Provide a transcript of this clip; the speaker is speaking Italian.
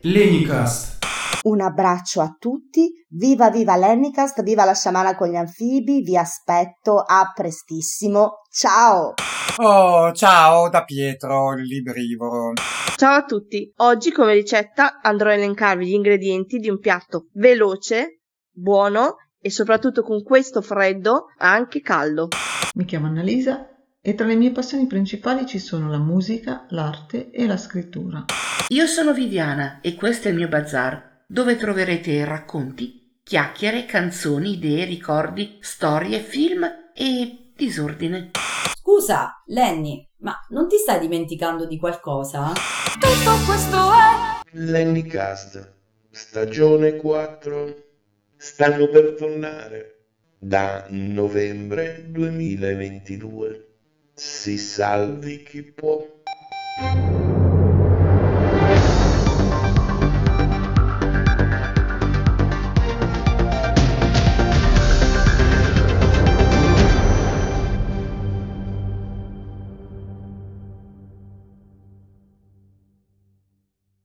Lenicast. Un abbraccio a tutti, viva viva Lennicast, viva la sciamana con gli anfibi, vi aspetto a prestissimo, ciao! Oh, ciao da Pietro, il librivoro. Ciao a tutti, oggi come ricetta andrò a elencarvi gli ingredienti di un piatto veloce, buono e soprattutto con questo freddo anche caldo. Mi chiamo Annalisa e tra le mie passioni principali ci sono la musica, l'arte e la scrittura. Io sono Viviana e questo è il mio bazar, dove troverete racconti, chiacchiere, canzoni, idee, ricordi, storie, film e disordine. Scusa, Lenny, ma non ti stai dimenticando di qualcosa? Tutto questo è Lennycast, stagione 4. Stanno per tornare da novembre 2022. Si sal de equipo.